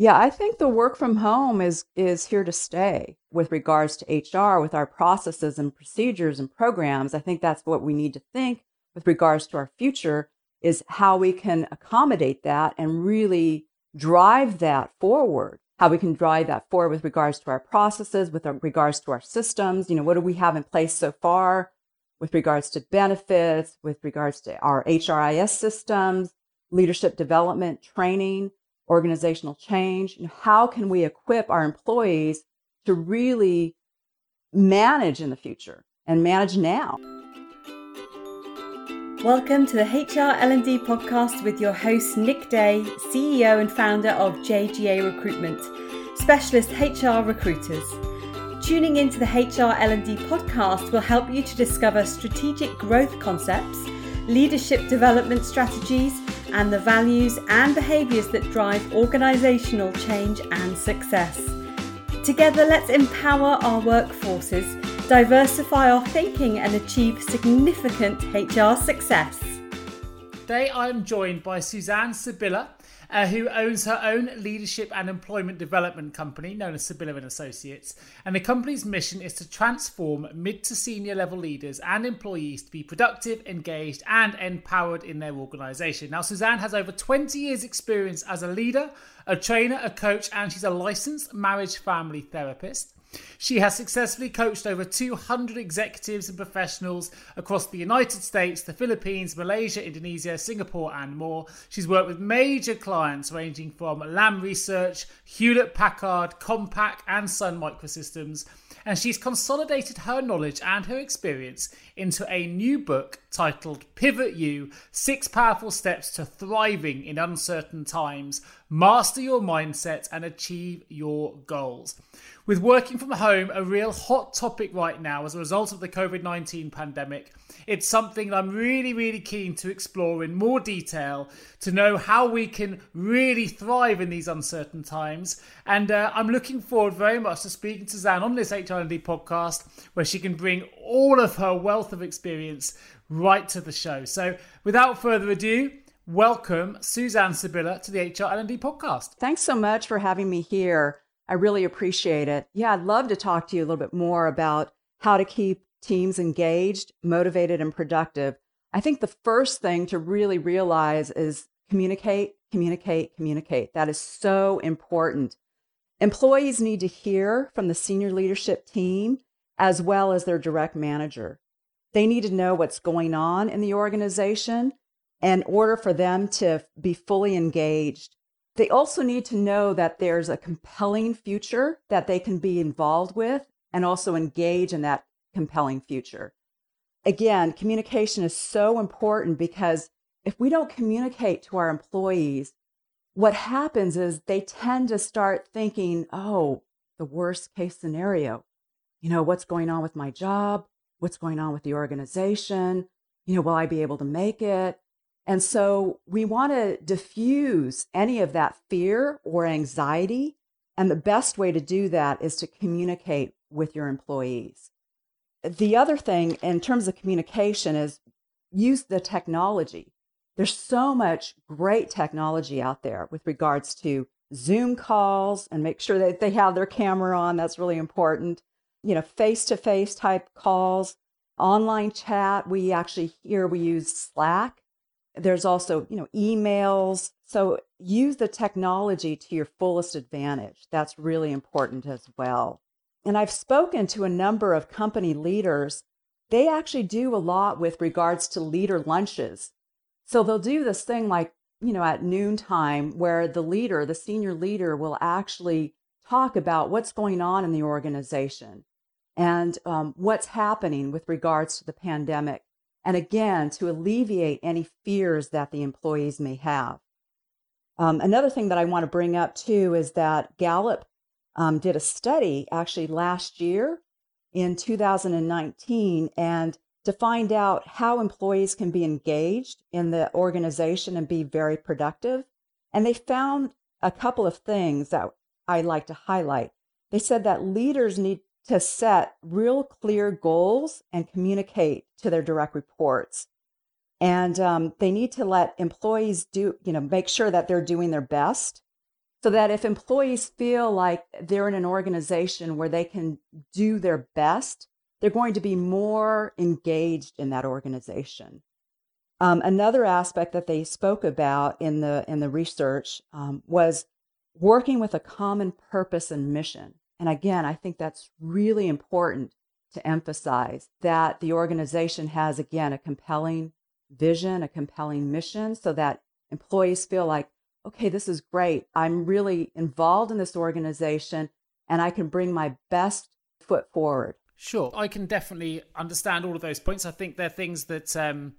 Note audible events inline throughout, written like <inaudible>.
Yeah, I think the work from home is is here to stay with regards to HR, with our processes and procedures and programs. I think that's what we need to think with regards to our future is how we can accommodate that and really drive that forward. How we can drive that forward with regards to our processes, with regards to our systems. You know, what do we have in place so far with regards to benefits, with regards to our HRIS systems, leadership development, training, organizational change? Know, how can we equip our employees to really manage in the future and manage now? Welcome to the HR L&D podcast with your host Nick Day, CEO and founder of JGA Recruitment, specialist HR recruiters. Tuning into the HR L&D podcast will help you to discover strategic growth concepts, leadership development strategies, and the values and behaviors that drive organizational change and success. Together, let's empower our workforces diversify our thinking, and achieve significant HR success. Today, I'm joined by Suzanne Sibilla, uh, who owns her own leadership and employment development company known as Sibilla and Associates. And the company's mission is to transform mid to senior level leaders and employees to be productive, engaged, and empowered in their organization. Now, Suzanne has over 20 years' experience as a leader, a trainer, a coach, and she's a licensed marriage family therapist. She has successfully coached over 200 executives and professionals across the United States, the Philippines, Malaysia, Indonesia, Singapore, and more. She's worked with major clients ranging from Lam Research, Hewlett Packard, Compaq, and Sun Microsystems. And she's consolidated her knowledge and her experience into a new book titled Pivot You Six Powerful Steps to Thriving in Uncertain Times. Master your mindset and achieve your goals. With working from home a real hot topic right now as a result of the COVID 19 pandemic, it's something I'm really, really keen to explore in more detail to know how we can really thrive in these uncertain times. And uh, I'm looking forward very much to speaking to Zan on this HRD podcast, where she can bring all of her wealth of experience right to the show. So, without further ado, welcome Suzanne Sibilla to the HR L&D podcast. Thanks so much for having me here. I really appreciate it. Yeah, I'd love to talk to you a little bit more about how to keep teams engaged, motivated, and productive. I think the first thing to really realize is communicate, communicate, communicate. That is so important. Employees need to hear from the senior leadership team as well as their direct manager. They need to know what's going on in the organization in order for them to be fully engaged. They also need to know that there's a compelling future that they can be involved with and also engage in that compelling future. Again, communication is so important because if we don't communicate to our employees, what happens is they tend to start thinking, oh, the worst case scenario. You know, what's going on with my job? What's going on with the organization? You know, will I be able to make it? And so we want to diffuse any of that fear or anxiety. And the best way to do that is to communicate with your employees. The other thing in terms of communication is use the technology. There's so much great technology out there with regards to Zoom calls and make sure that they have their camera on. That's really important. You know, face to face type calls, online chat. We actually here we use Slack there's also, you know, emails. So use the technology to your fullest advantage. That's really important as well. And I've spoken to a number of company leaders. They actually do a lot with regards to leader lunches. So they'll do this thing like, you know, at noontime where the leader, the senior leader will actually talk about what's going on in the organization and um, what's happening with regards to the pandemic and again, to alleviate any fears that the employees may have. Um, another thing that I want to bring up too is that Gallup um, did a study actually last year in 2019 and to find out how employees can be engaged in the organization and be very productive. And they found a couple of things that I like to highlight. They said that leaders need to set real clear goals and communicate to their direct reports. And um, they need to let employees do, you know, make sure that they're doing their best. so that if employees feel like they're in an organization where they can do their best, they're going to be more engaged in that organization. Um, another aspect that they spoke about in the in the research um, was working with a common purpose and mission. And again, I think that's really important to emphasize that the organization has again a compelling vision, a compelling mission, so that employees feel like, okay, this is great. I'm really involved in this organization, and I can bring my best foot forward. Sure, I can definitely understand all of those points. I think they're things that um,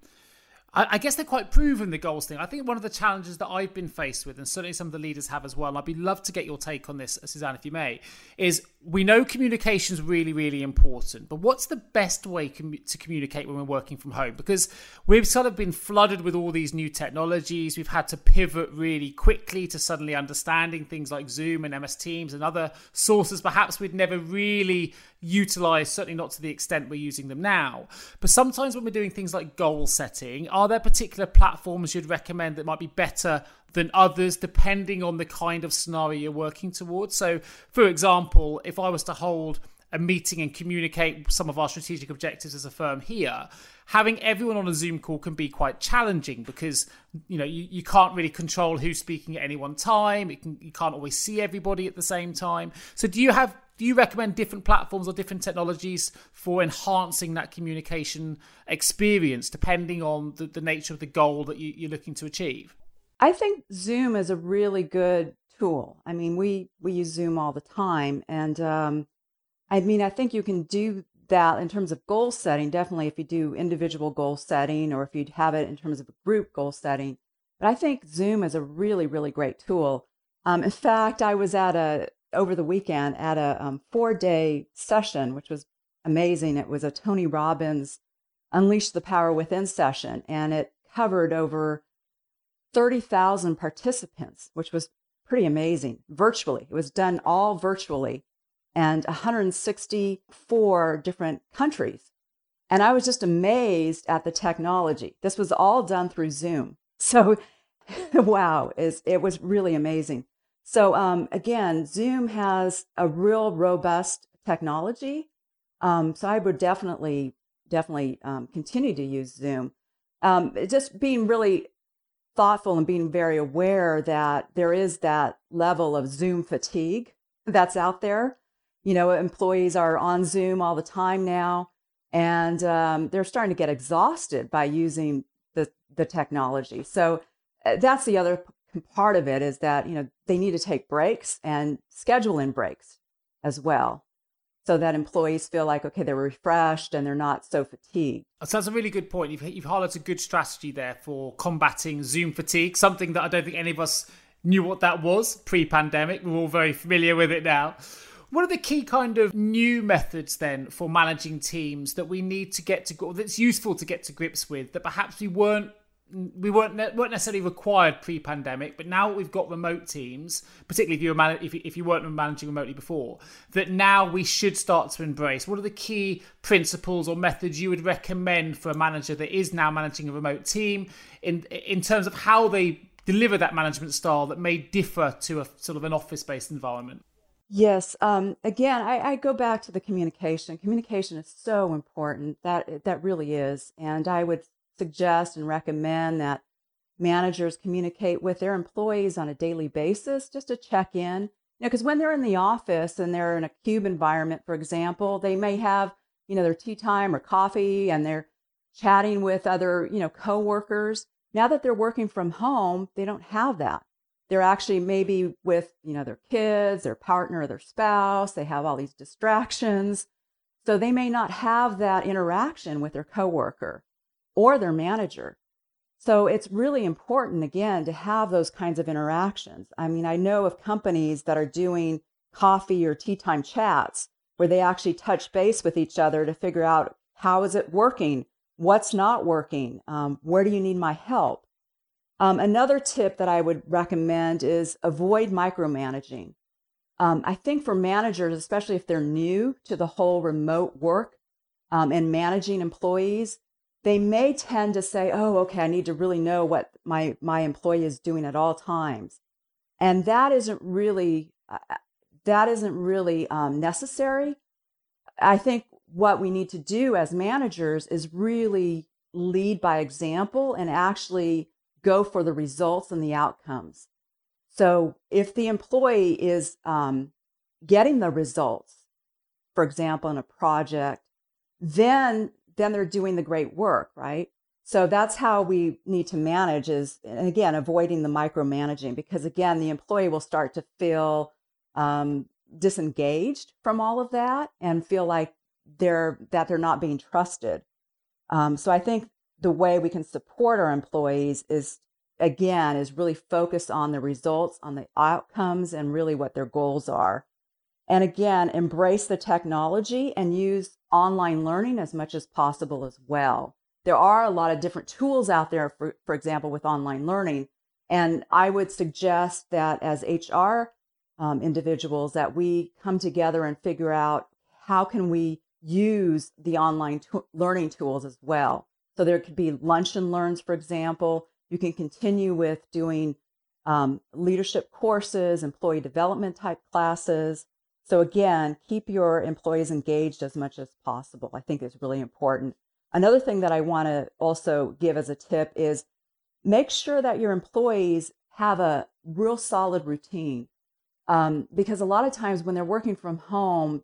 I, I guess they're quite proven the goals thing. I think one of the challenges that I've been faced with, and certainly some of the leaders have as well, and I'd be love to get your take on this, Suzanne, if you may, is we know communication is really, really important, but what's the best way com- to communicate when we're working from home? Because we've sort of been flooded with all these new technologies. We've had to pivot really quickly to suddenly understanding things like Zoom and MS Teams and other sources perhaps we'd never really utilized, certainly not to the extent we're using them now. But sometimes when we're doing things like goal setting, are there particular platforms you'd recommend that might be better than others depending on the kind of scenario you're working towards? So, for example, if I was to hold a meeting and communicate some of our strategic objectives as a firm here having everyone on a zoom call can be quite challenging because you know you, you can't really control who's speaking at any one time can, you can't always see everybody at the same time so do you have do you recommend different platforms or different technologies for enhancing that communication experience depending on the, the nature of the goal that you, you're looking to achieve? I think Zoom is a really good tool. I mean, we we use Zoom all the time, and um, I mean, I think you can do that in terms of goal setting. Definitely, if you do individual goal setting, or if you have it in terms of group goal setting. But I think Zoom is a really, really great tool. Um, in fact, I was at a over the weekend at a um, four day session, which was amazing. It was a Tony Robbins Unleash the Power Within session, and it covered over 30,000 participants, which was pretty amazing virtually. It was done all virtually and 164 different countries. And I was just amazed at the technology. This was all done through Zoom. So, <laughs> wow, is it was really amazing. So um, again, Zoom has a real robust technology. Um, so I would definitely, definitely um, continue to use Zoom. Um, just being really thoughtful and being very aware that there is that level of Zoom fatigue that's out there. You know, employees are on Zoom all the time now, and um, they're starting to get exhausted by using the the technology. So uh, that's the other part of it is that you know they need to take breaks and schedule in breaks as well so that employees feel like okay they're refreshed and they're not so fatigued. Uh, so that's a really good point. You've, you've highlighted a good strategy there for combating zoom fatigue something that i don't think any of us knew what that was pre-pandemic. We're all very familiar with it now. What are the key kind of new methods then for managing teams that we need to get to that's useful to get to grips with that perhaps we weren't we weren't weren't necessarily required pre-pandemic, but now we've got remote teams, particularly if you were man- if, if you weren't managing remotely before, that now we should start to embrace. What are the key principles or methods you would recommend for a manager that is now managing a remote team in in terms of how they deliver that management style that may differ to a sort of an office-based environment? Yes. Um, again, I, I, go back to the communication. Communication is so important. That that really is, and I would suggest and recommend that managers communicate with their employees on a daily basis just to check in. You know, because when they're in the office and they're in a cube environment, for example, they may have, you know, their tea time or coffee and they're chatting with other, you know, coworkers. Now that they're working from home, they don't have that. They're actually maybe with, you know, their kids, their partner, their spouse. They have all these distractions. So they may not have that interaction with their coworker or their manager. So it's really important, again, to have those kinds of interactions. I mean, I know of companies that are doing coffee or tea time chats where they actually touch base with each other to figure out how is it working? What's not working? Um, where do you need my help? Um, another tip that I would recommend is avoid micromanaging. Um, I think for managers, especially if they're new to the whole remote work um, and managing employees, they may tend to say, oh, okay, I need to really know what my, my employee is doing at all times. and that isn't really uh, that isn't really um, necessary. I think what we need to do as managers is really lead by example and actually go for the results and the outcomes. So if the employee is um, getting the results, for example, in a project, then then they're doing the great work, right? So that's how we need to manage is, again, avoiding the micromanaging because again, the employee will start to feel um, disengaged from all of that and feel like they're that they're not being trusted. Um, so I think the way we can support our employees is again is really focus on the results, on the outcomes, and really what their goals are. And again, embrace the technology and use online learning as much as possible as well. There are a lot of different tools out there, for, for example, with online learning. And I would suggest that as HR um, individuals, that we come together and figure out how can we use the online learning tools as well. So there could be lunch and learns, for example. You can continue with doing um, leadership courses, employee development type classes. So again, keep your employees engaged as much as possible. I think is really important. Another thing that I want to also give as a tip is make sure that your employees have a real solid routine. Um, because a lot of times when they're working from home,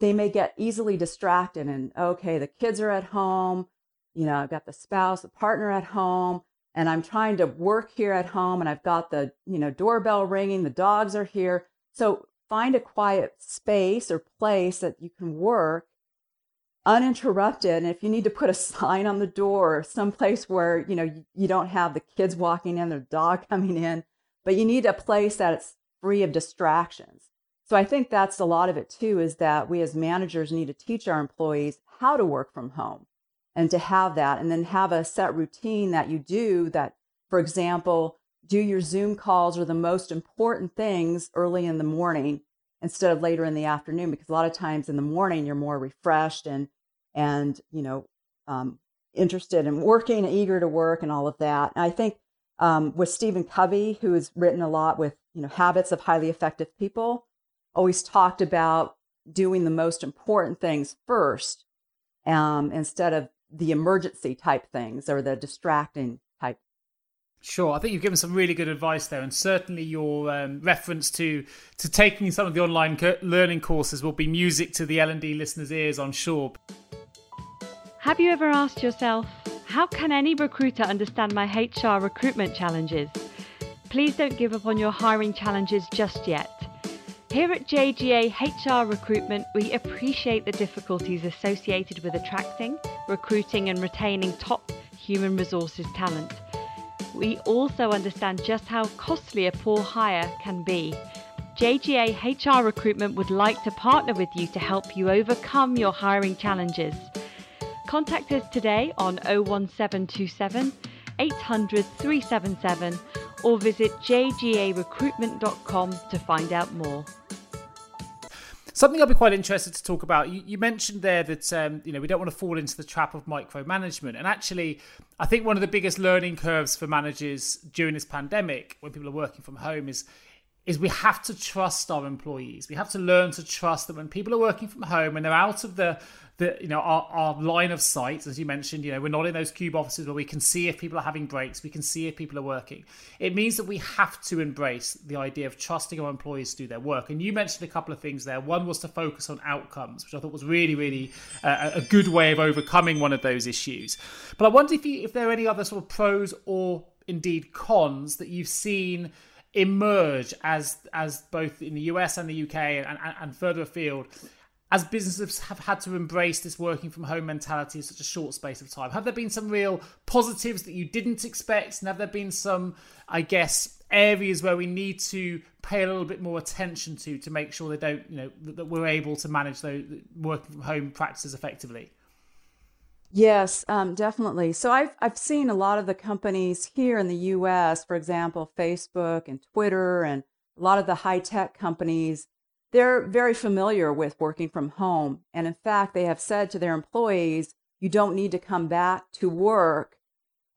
they may get easily distracted and okay, the kids are at home, you know, I've got the spouse, the partner at home, and I'm trying to work here at home and I've got the, you know, doorbell ringing, the dogs are here. So find a quiet space or place that you can work uninterrupted. And if you need to put a <laughs> sign on the door or someplace where you know you, you don't have the kids walking in or the dog <laughs> coming in but you need a place that's free of distractions. So i think that's a lot of it too is that we as managers need to teach our employees how to work from home and to have that and then have a set routine that you do that for example do your zoom calls or the most important things early in the morning instead of later in the afternoon because a lot of times in the morning you're more refreshed and and you know um, interested in working eager to work and all of that. And i think um, with stephen covey who has written a lot with you know habits of highly effective people always talked about doing the most important things first um, instead of the emergency type things or the distracting Sure, I think you've given some really good advice there, and certainly your um, reference to to taking some of the online co- learning courses will be music to the L and D listeners' ears, I'm sure. Have you ever asked yourself, how can any recruiter understand my HR recruitment challenges? Please don't give up on your hiring challenges just yet. Here at JGA HR Recruitment, we appreciate the difficulties associated with attracting, recruiting, and retaining top human resources talent we also understand just how costly a poor hire can be. JGA HR Recruitment would like to partner with you to help you overcome your hiring challenges. Contact us today on 01727 800 377 or visit jgarecruitment.com to find out more. Something I'd be quite interested to talk about. You, you mentioned there that um, you know we don't want to fall into the trap of micromanagement, and actually, I think one of the biggest learning curves for managers during this pandemic, when people are working from home, is is we have to trust our employees. We have to learn to trust that when people are working from home and they're out of the the you know our, our line of sight as you mentioned you know we're not in those cube offices where we can see if people are having breaks we can see if people are working. It means that we have to embrace the idea of trusting our employees to do their work. And you mentioned a couple of things there. One was to focus on outcomes which i thought was really really uh, a good way of overcoming one of those issues. But i wonder if you if there are any other sort of pros or indeed cons that you've seen emerge as as both in the US and the UK and, and, and further afield as businesses have had to embrace this working from home mentality in such a short space of time? Have there been some real positives that you didn't expect? And have there been some, I guess, areas where we need to pay a little bit more attention to to make sure they don't, you know, that, we're able to manage those working from home practices effectively? Yes, um, definitely. So I've I've seen a lot of the companies here in the U.S., for example, Facebook and Twitter, and a lot of the high tech companies they're very familiar with working from home. And in fact, they have said to their employees, you don't need to come back to work.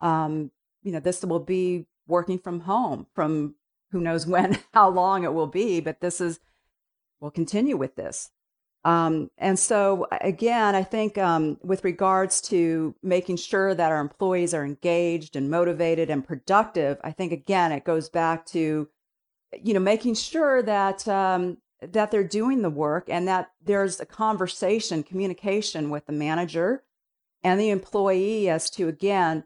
Um, you know, this will be working from home from who knows when, <laughs> how long it will be, but this is, we'll continue with this. Um, and so, again, I think um, with regards to making sure that our employees are engaged and motivated and productive, I think again it goes back to, you know, making sure that um, that they're doing the work and that there's a conversation, communication with the manager and the employee as to again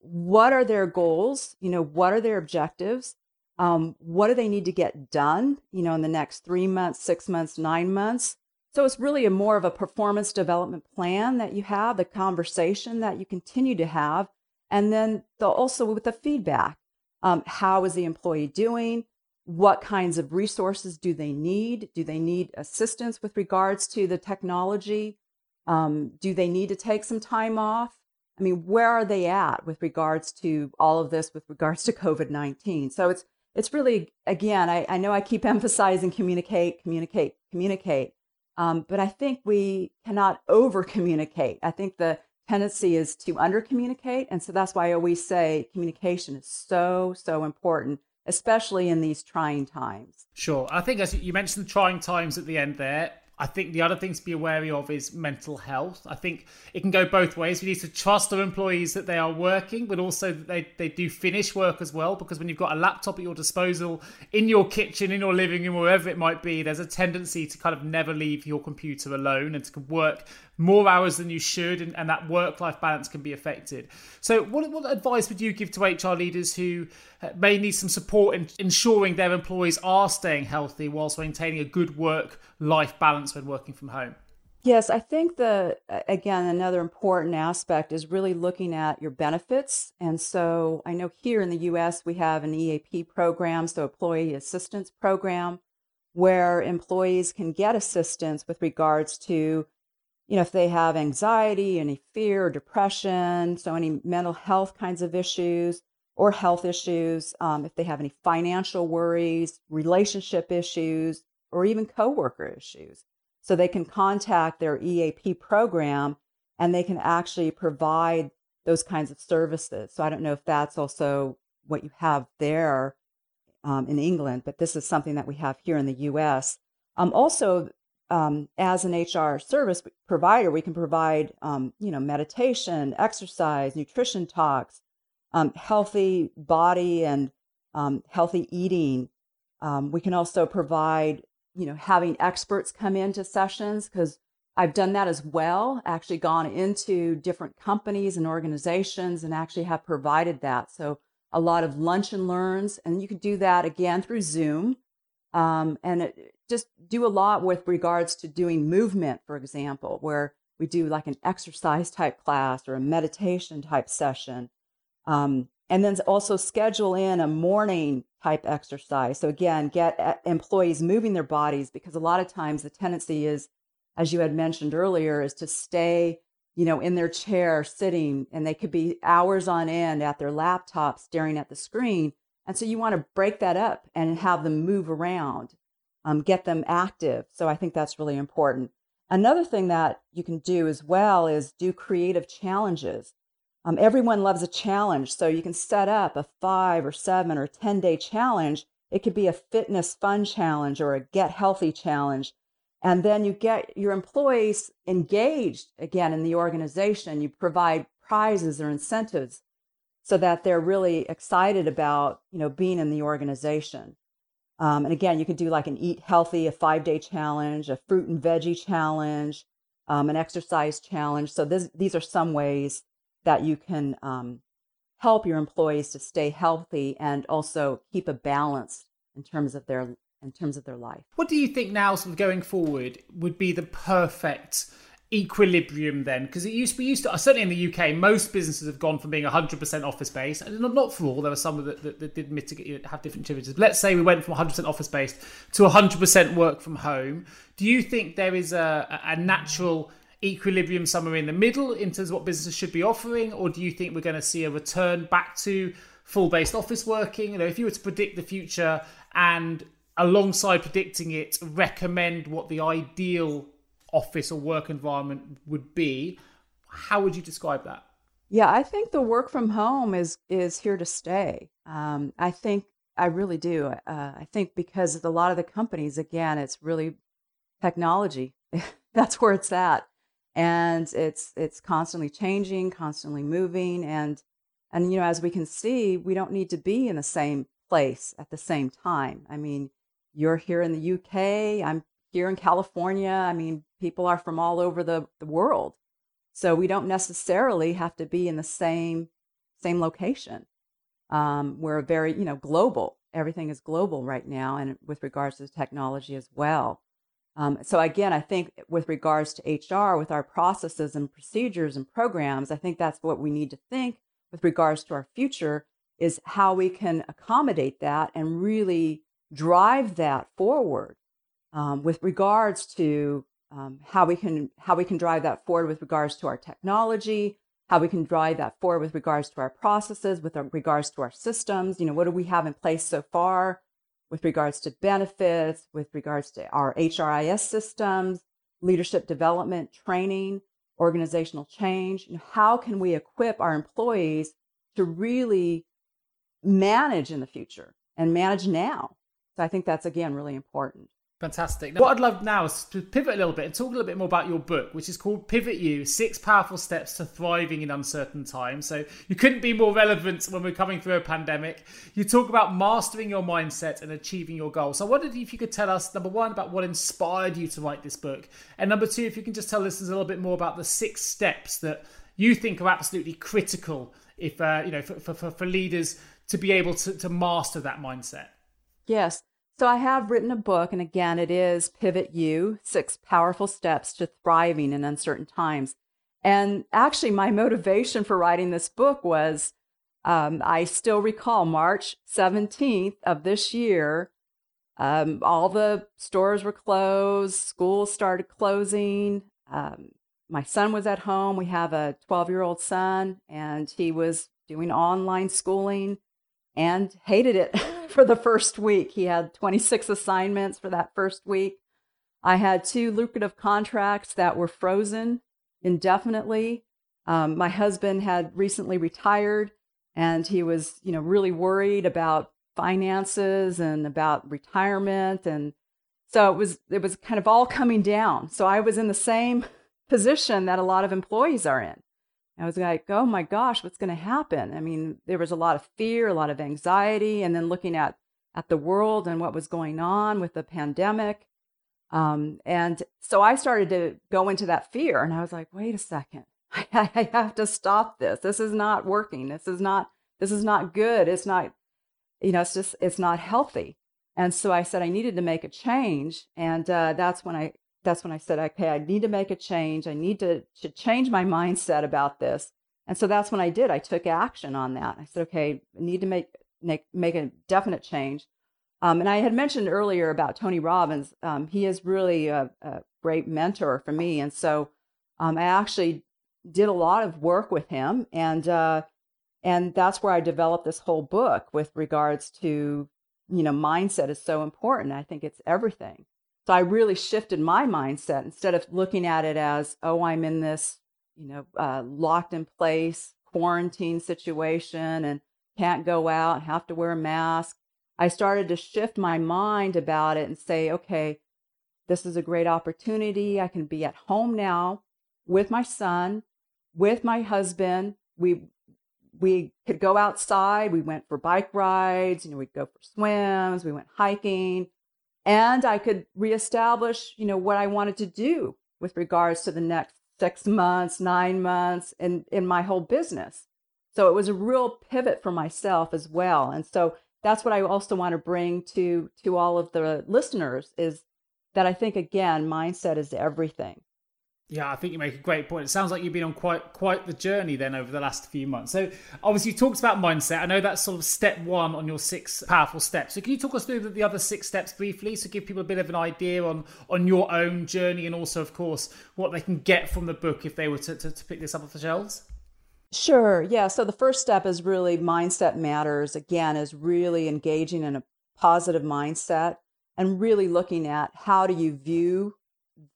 what are their goals, you know, what are their objectives, um, what do they need to get done, you know, in the next three months, six months, nine months so it's really a more of a performance development plan that you have, the conversation that you continue to have, and then the, also with the feedback. Um, how is the employee doing? What kinds of resources do they need? Do they need assistance with regards to the technology? Um, do they need to take some time off? I mean, where are they at with regards to all of this with regards to COVID 19? So it's it's really again, I, I know I keep <laughs> emphasizing communicate, communicate, communicate um, but I think we cannot over communicate. I think the tendency is to under communicate. And so that's why I always say communication is so, so important, especially in these trying times. Sure. I think as you mentioned the trying times at the end there, I think the other thing to be wary of is mental health. I think it can go both ways. We need to trust our employees that they are working, but also that they, they do finish work as well. Because when you've got a laptop at your disposal in your kitchen, in your living room, wherever it might be, there's a tendency to kind of never leave your computer alone and to work more hours than you should, and, and that work life balance can be affected. So, what, what advice would you give to HR leaders who uh, may need some support in ensuring their employees are staying healthy whilst maintaining a good work life balance when working from home? Yes, I think the again another important aspect is really looking at your benefits. And so I know here in the US we have an EAP program, so employee assistance program where employees can get assistance with regards to you know, if they have anxiety, any fear depression, so any mental health kinds of issues or health issues, um, if they have any financial worries, relationship issues, or even coworker issues. So they can contact their EAP program and they can actually provide those kinds of services. So I don't know if that's also what you have there um, in England, but this is something that we have here in the US. Um, also, um, as an HR service provider, we can provide, um, you know, meditation, exercise, nutrition talks, um, healthy body and um, healthy eating. Um, we can also provide, you know, having experts come into sessions because I've done that as well. Actually, gone into different companies and organizations and actually have provided that. So a lot of lunch and learns, and you can do that again through Zoom. Um, and it, just do a lot with regards to doing movement, for example, where we do like an exercise type class or a meditation type session. Um, and then also schedule in a morning type exercise. So again, get uh, employees moving their bodies because a lot of times the tendency is, as you had mentioned earlier, is to stay, you know, in their chair sitting and they could be hours on end at their laptop staring at the screen. And so you want to break that up and have them move around um, get them active. So I think that's really important. Another thing that you can do as well is do creative challenges. Um, everyone loves a challenge. So you can set up a five or seven or 10 day challenge. It could be a fitness fun challenge or a get healthy challenge. And then you get your employees engaged again in the organization. You provide prizes or incentives so that they're really excited about, you know, being in the organization. Um, and again, you could do like an eat healthy, a five day challenge, a fruit and veggie challenge, um, an exercise challenge. So this, these are some ways that you can um, help your employees to stay healthy and also keep a balance in terms of their in terms of their life. What do you think now, sort of going forward, would be the perfect equilibrium then? Because it used to be used to certainly in the UK most businesses have gone from being 100% office based and not for all there were some that, that, that did mitigate have different activities. But let's say we went from 100% office based to 100% work from home. Do you think there is a, a natural equilibrium somewhere in the middle in terms of what businesses should be offering? Or do you think we're going to see a return back to full based office working? You know if you were to predict the future and alongside predicting it recommend what the ideal office or work environment would be. How would you describe that? Yeah, I think the work from home is is here to stay. Um, I think I really do. Uh, I think because a lot of the companies, again, it's really technology. <laughs> That's where it's at, and it's it's constantly changing, constantly moving, and and you know, as we can see, we don't need to be in the same place at the same time. I mean, you're here in the UK, I'm here in California. I mean, people are from all over the, the world. So we don't necessarily have to be in the same same location. Um, we're very, you know, global. Everything is global right now, and with regards to technology as well. Um, so again, I think with regards to HR, with our processes and procedures and programs, I think that's what we need to think with regards to our future is how we can accommodate that and really drive that forward um, with regards to um, how we can how we can drive that forward with regards to our technology, how we can drive that forward with regards to our processes, with regards to our systems. You know, what do we have in place so far with regards to benefits, with regards to our HRIS systems, leadership development, training, organizational change. You know, how can we equip our employees to really manage in the future and manage now? So I think that's again really important. Fantastic. Now, what I'd love now is to pivot a little bit and talk a little bit more about your book, which is called Pivot You Six Powerful Steps to Thriving in Uncertain Times. So, you couldn't be more relevant when we're coming through a pandemic. You talk about mastering your mindset and achieving your goals. So, I wondered if you could tell us, number one, about what inspired you to write this book. And number two, if you can just tell listeners a little bit more about the six steps that you think are absolutely critical if, uh, you know, for, for, for leaders to be able to, to master that mindset. Yes. So I have written a book, and again, it is Pivot You Six Powerful Steps to Thriving in Uncertain Times. And actually, my motivation for writing this book was um, I still recall March 17th of this year. Um, all the stores were closed, schools started closing. Um, my son was at home. We have a 12 year old son, and he was doing online schooling and hated it <laughs> for the first week. He had 26 assignments for that first week. I had two lucrative contracts that were frozen indefinitely. Um, my husband had recently retired and he was, you know, really worried about finances and about retirement. And so it was, it was kind of all coming down. So I was in the same <laughs> position that a lot of employees are in. I was like, oh my gosh, what's going to happen? I mean, there was a lot of fear, a lot of anxiety, and then looking at at the world and what was going on with the pandemic. Um, and so I started to go into that fear, and I was like, wait a second, <laughs> I, I have to stop this. This is not working. This is not this is not good. It's not, you know, it's just it's not healthy. And so I said I needed to make a change, and uh, that's when I that's when I said, okay, I need to make a change. I need to, to change my mindset about this. And so that's when I did. I took action on that. I said, okay, I need to make make, make a definite change. Um, and I had mentioned earlier about Tony Robbins. Um, he is really a, a, great mentor for me, and so um, I actually did a lot of work with him, and uh, and that's where I developed this whole book with regards to you know mindset is so important. I think it's everything. So I really shifted my mindset instead of looking at it as, oh, I'm in this, you know, uh, locked in place quarantine situation and can't go out, have to wear a mask. I started to shift my mind about it and say, okay, this is a great opportunity. I can be at home now with my son, with my husband. We we could go outside. We went for bike rides, you know, we'd go for swims, we went hiking and I could reestablish, you know, what I wanted to do with regards to the next six months, nine months, in in my whole business. So it was a real pivot for myself as well. And so that's what I also want to bring to to all of the listeners is that I think again, mindset is everything. Yeah, I think you make a great point. It sounds like you've been on quite quite the journey then over the last few months. So obviously you talked about mindset. I know that's sort of step one on your six powerful steps. So can you talk us through the, the other six steps briefly to give people a bit of an idea on on your own journey and also of course what they can get from the book if they were to, to, to pick this up off the shelves? Sure. Yeah. So the first step is really mindset matters. Again, is really engaging in a positive mindset and really looking at how do you view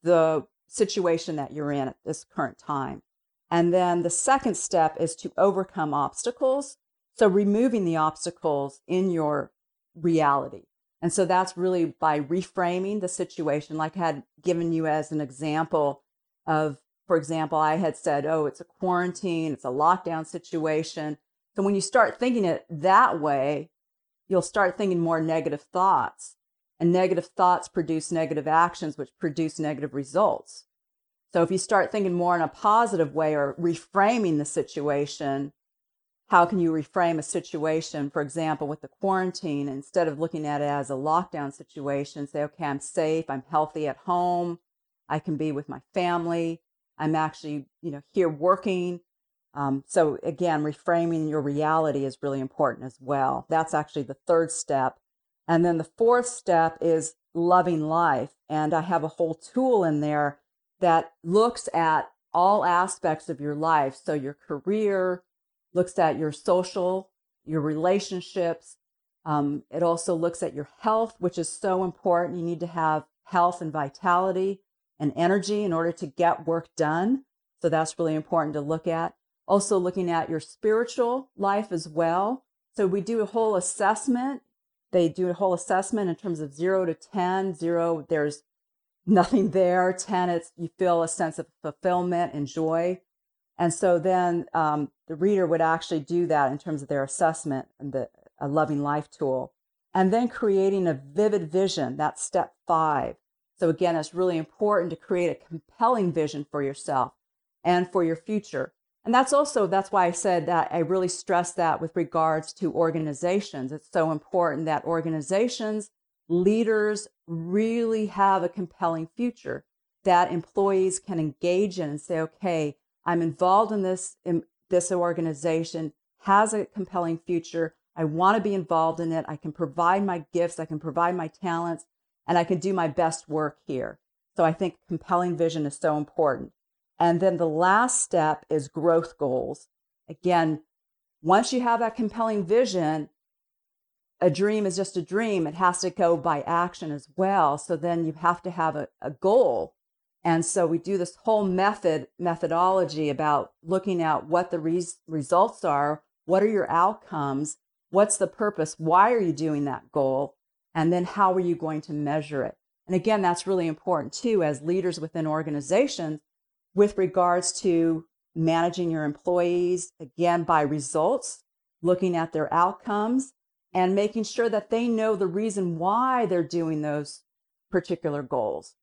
the situation that you're in at this current time. And then the second step is to overcome obstacles. So removing the obstacles in your reality. And so that's really by reframing the situation, like I had given you as an example of, for example, I had said, oh, it's a quarantine, it's a lockdown situation. So when you start thinking it that way, you'll start thinking more negative thoughts. And negative thoughts produce negative actions, which produce negative results. So if you start thinking more in a positive way or reframing the situation, how can you reframe a situation, for example, with the quarantine, instead of looking at it as a lockdown situation, say, okay, I'm safe, I'm healthy at home, I can be with my family, I'm actually, you know, here working. Um, so again, reframing your reality is really important as well. That's actually the third step. And then the fourth step is loving life. And I have a whole tool in there that looks at all aspects of your life. So your career, looks at your social, your relationships. Um, it also looks at your health, which is so important. You need to have health and vitality and energy in order to get work done. So that's really important to look at. Also, looking at your spiritual life as well. So we do a whole assessment. They do a whole assessment in terms of zero to 10. Zero, there's nothing there. 10, it's you feel a sense of fulfillment and joy. And so then um, the reader would actually do that in terms of their assessment and the a loving life tool. And then creating a vivid vision, that's step five. So again, it's really important to create a compelling vision for yourself and for your future. And that's also, that's why I said that I really stress that with regards to organizations. It's so important that organizations, leaders really have a compelling future that employees can engage in and say, okay, I'm involved in this in this organization has a compelling future. I want to be involved in it. I can provide my gifts, I can provide my talents, and I can do my best work here. So I think compelling vision is so important. And then the last step is growth goals. Again, once you have that compelling vision, a dream is just a dream. It has to go by action as well. So then you have to have a, a goal and so we do this whole method methodology about looking at what the res- results are, what are your outcomes, what's the purpose, why are you doing that goal, and then how are you going to measure it. And again, that's really important too as leaders within organizations with regards to managing your employees again by results, looking at their outcomes and making sure that they know the reason why they're doing those particular goals.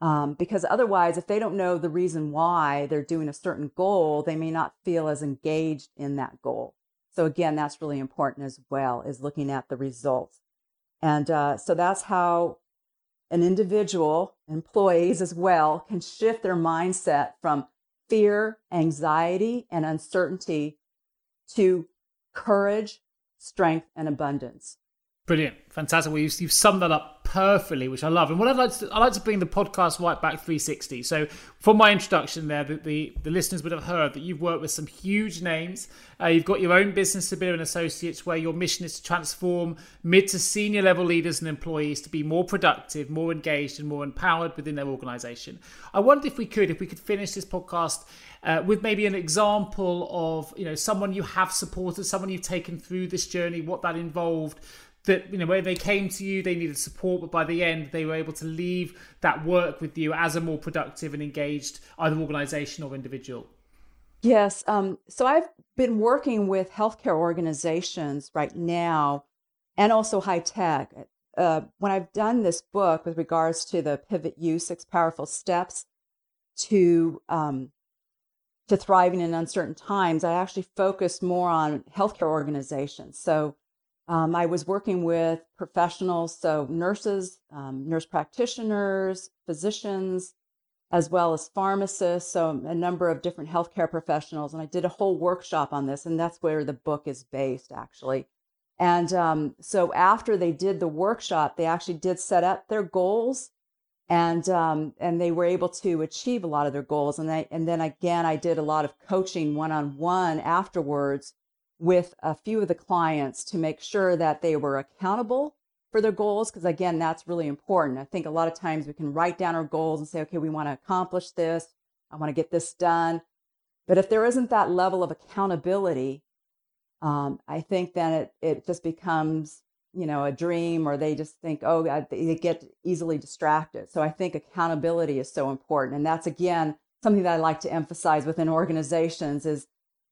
Um, because otherwise, if they don't know the reason why they're doing a certain goal, they may not feel as engaged in that goal. So again, that's really important as well, is looking at the results. And uh, so that's how an individual, employees as well, can shift their mindset from fear, anxiety, and uncertainty to courage, strength, and abundance. Brilliant, fantastic. Well, you've, you've, summed that up perfectly, which I love. And what I'd like to I like to bring the podcast right back 360. So, from my introduction there, the, the, the listeners would have heard that you've worked with some huge names. Uh, you've got your own business, Sibilla and Associates, where your mission is to transform mid to senior level leaders and employees to be more productive, more engaged, and more empowered within their organisation. I wondered if we could, if we could finish this podcast uh, with maybe an example of you know someone you have supported, someone you've taken through this journey, what that involved that you know when they came to you they needed support but by the end they were able to leave that work with you as a more productive and engaged either organization or individual. Yes um, so i've been working with healthcare organizations right now and also high tech. Uh, when i've done this book with regards to the Pivot You six powerful steps to um, to thriving in uncertain times i actually focused more on healthcare organizations. So um, I was working with professionals, so nurses, um, nurse practitioners, physicians, as well as pharmacists, so a number of different healthcare professionals. And I did a whole workshop on this, and that's where the book is based, actually. And um, so after they did the workshop, they actually did set up their goals, and um, and they were able to achieve a lot of their goals. And and then again, I did a lot of coaching one on one afterwards with a few of the clients to make sure that they were accountable for their goals because again that's really important i think a lot of times we can write down our goals and say okay we want to accomplish this i want to get this done but if there isn't that level of accountability um, i think then it, it just becomes you know, a dream or they just think, oh, they get easily distracted. So I think accountability is so important. And that's, again, something that I like to emphasize within organizations is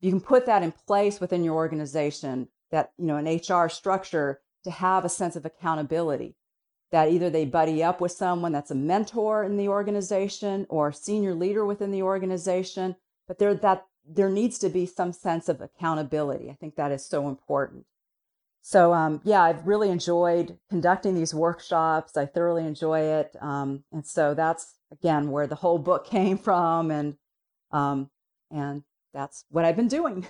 you can put that in place within your organization that, you know, an HR structure to have a sense of accountability that either they buddy up with someone that's a mentor in the organization or senior leader within the organization, but there that there needs to be some sense of accountability. I think that is so important. So um, yeah, I've really enjoyed conducting these workshops. I thoroughly enjoy it, um, and so that's again where the whole book <laughs> came from, and um, and that's what I've been doing.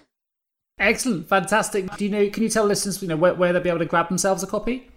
Excellent, fantastic. Do you know? Can you tell listeners, you know, where, where they'll be able to grab themselves a copy?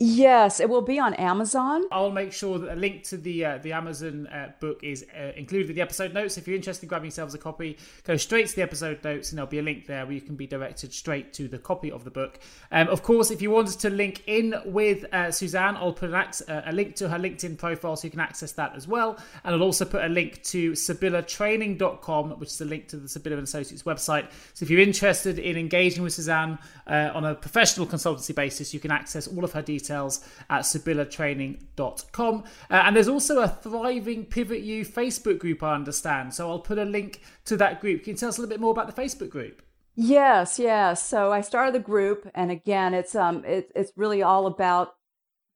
Yes, it will be on Amazon. I'll make sure that a link to the uh, the Amazon uh, book is uh, included in the episode notes. If you're interested in grabbing yourselves a copy, go straight to the episode notes, and there'll be a link there where you can be directed straight to the copy of the book. Um, of course, if you wanted to link in with uh, Suzanne, I'll put an uh, a link to her LinkedIn profile so you can access that as well, and I'll also put a link to SibillaTraining.com, which is a link to the Sibilla and Associates website. So if you're interested in engaging with Suzanne uh, on a professional consultancy basis, you can access all of her details details at SibillaTraining.com. Uh, and there's also a thriving Pivot You Facebook group, I understand. So I'll put a link to that group. Can you tell us a little bit more about the Facebook group? Yes, yes. So I started the group, and again, it's um, it, it's really all about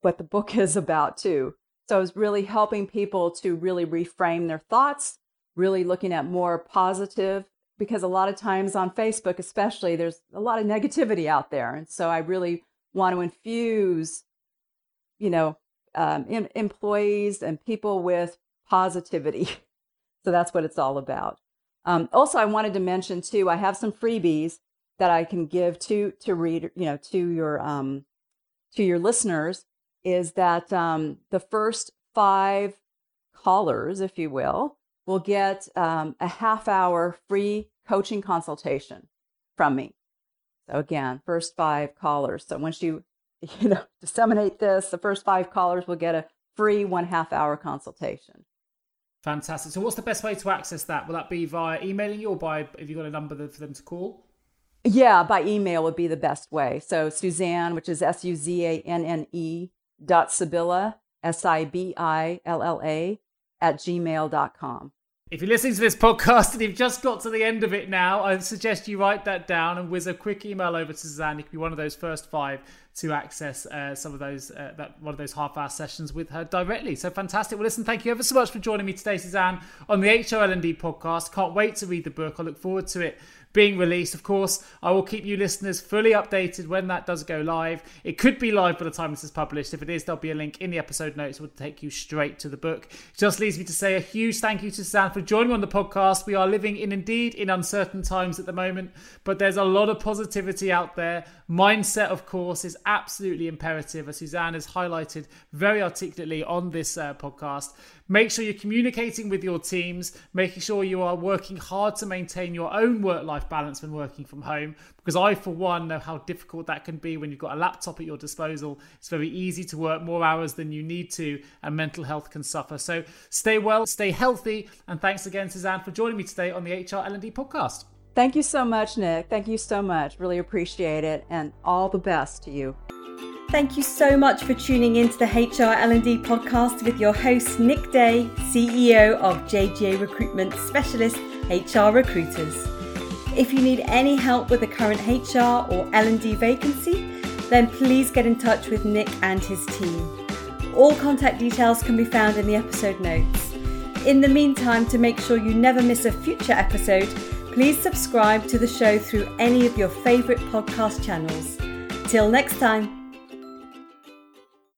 what the book <laughs> is about too. So it's really helping people to really reframe their thoughts, really looking at more positive, because a lot of times on Facebook, especially, there's a lot of negativity out there, and so I really want to infuse you know, um, em- employees and people with positivity. <laughs> so that's what it's all about. Um, also, I wanted to mention too, I have some freebies that I can give to to read, you know, to your um, to your listeners. Is that um, the first five callers, if you will, will get um, a half hour free coaching consultation from me. So again, first five callers. So once you <laughs> you know, disseminate this, the first five callers will get a free one half hour consultation. Fantastic. So, what's the best way to access that? Will that be via emailing you or by, have you got a number for them to call? Yeah, by email would be the best way. So, Suzanne, which is S U Z A N N E dot Sibilla, S I B I L L A, at gmail.com. If you're listening to this podcast and you've just got to the end of it now, I suggest you write that down and whiz a quick email over to Suzanne. You can be one of those first five to access uh, some of those uh, that one of those half-hour sessions with her directly. So fantastic! Well, listen, thank you ever so much for joining me today, Suzanne, on the HRL&D podcast. Can't wait to read the book. I look forward to it being released. Of course, I will keep you listeners fully updated when that does go live. It could be live by the time this is published. If it is, there'll be a link in the episode notes. It will take you straight to the book. Just leaves me to say a huge thank you to Suzanne for joining on the podcast. We are living in indeed in uncertain times at the moment, but there's a lot of positivity out there. Mindset, of course, is absolutely imperative, as Suzanne has highlighted very articulately on this uh, podcast. Make sure you're communicating with your teams, making sure you are working hard to maintain your own work life balance when working from home. Because I, for one, know how difficult that can be when you've got a laptop at your disposal. It's very easy to work more hours than you need to, and mental health can suffer. So stay well, stay healthy, and thanks again, Suzanne, for joining me today on the HR L&D podcast. Thank you so much, Nick. Thank you so much. Really appreciate it, and all the best to you. Thank you so much for tuning into the HR L&D podcast with your host Nick Day, CEO of JGA Recruitment Specialist HR Recruiters. If you need any help with a current HR or L&D vacancy, then please get in touch with Nick and his team. All contact details can be found in the episode notes. In the meantime, to make sure you never miss a future episode, please subscribe to the show through any of your favourite podcast channels. Till next time.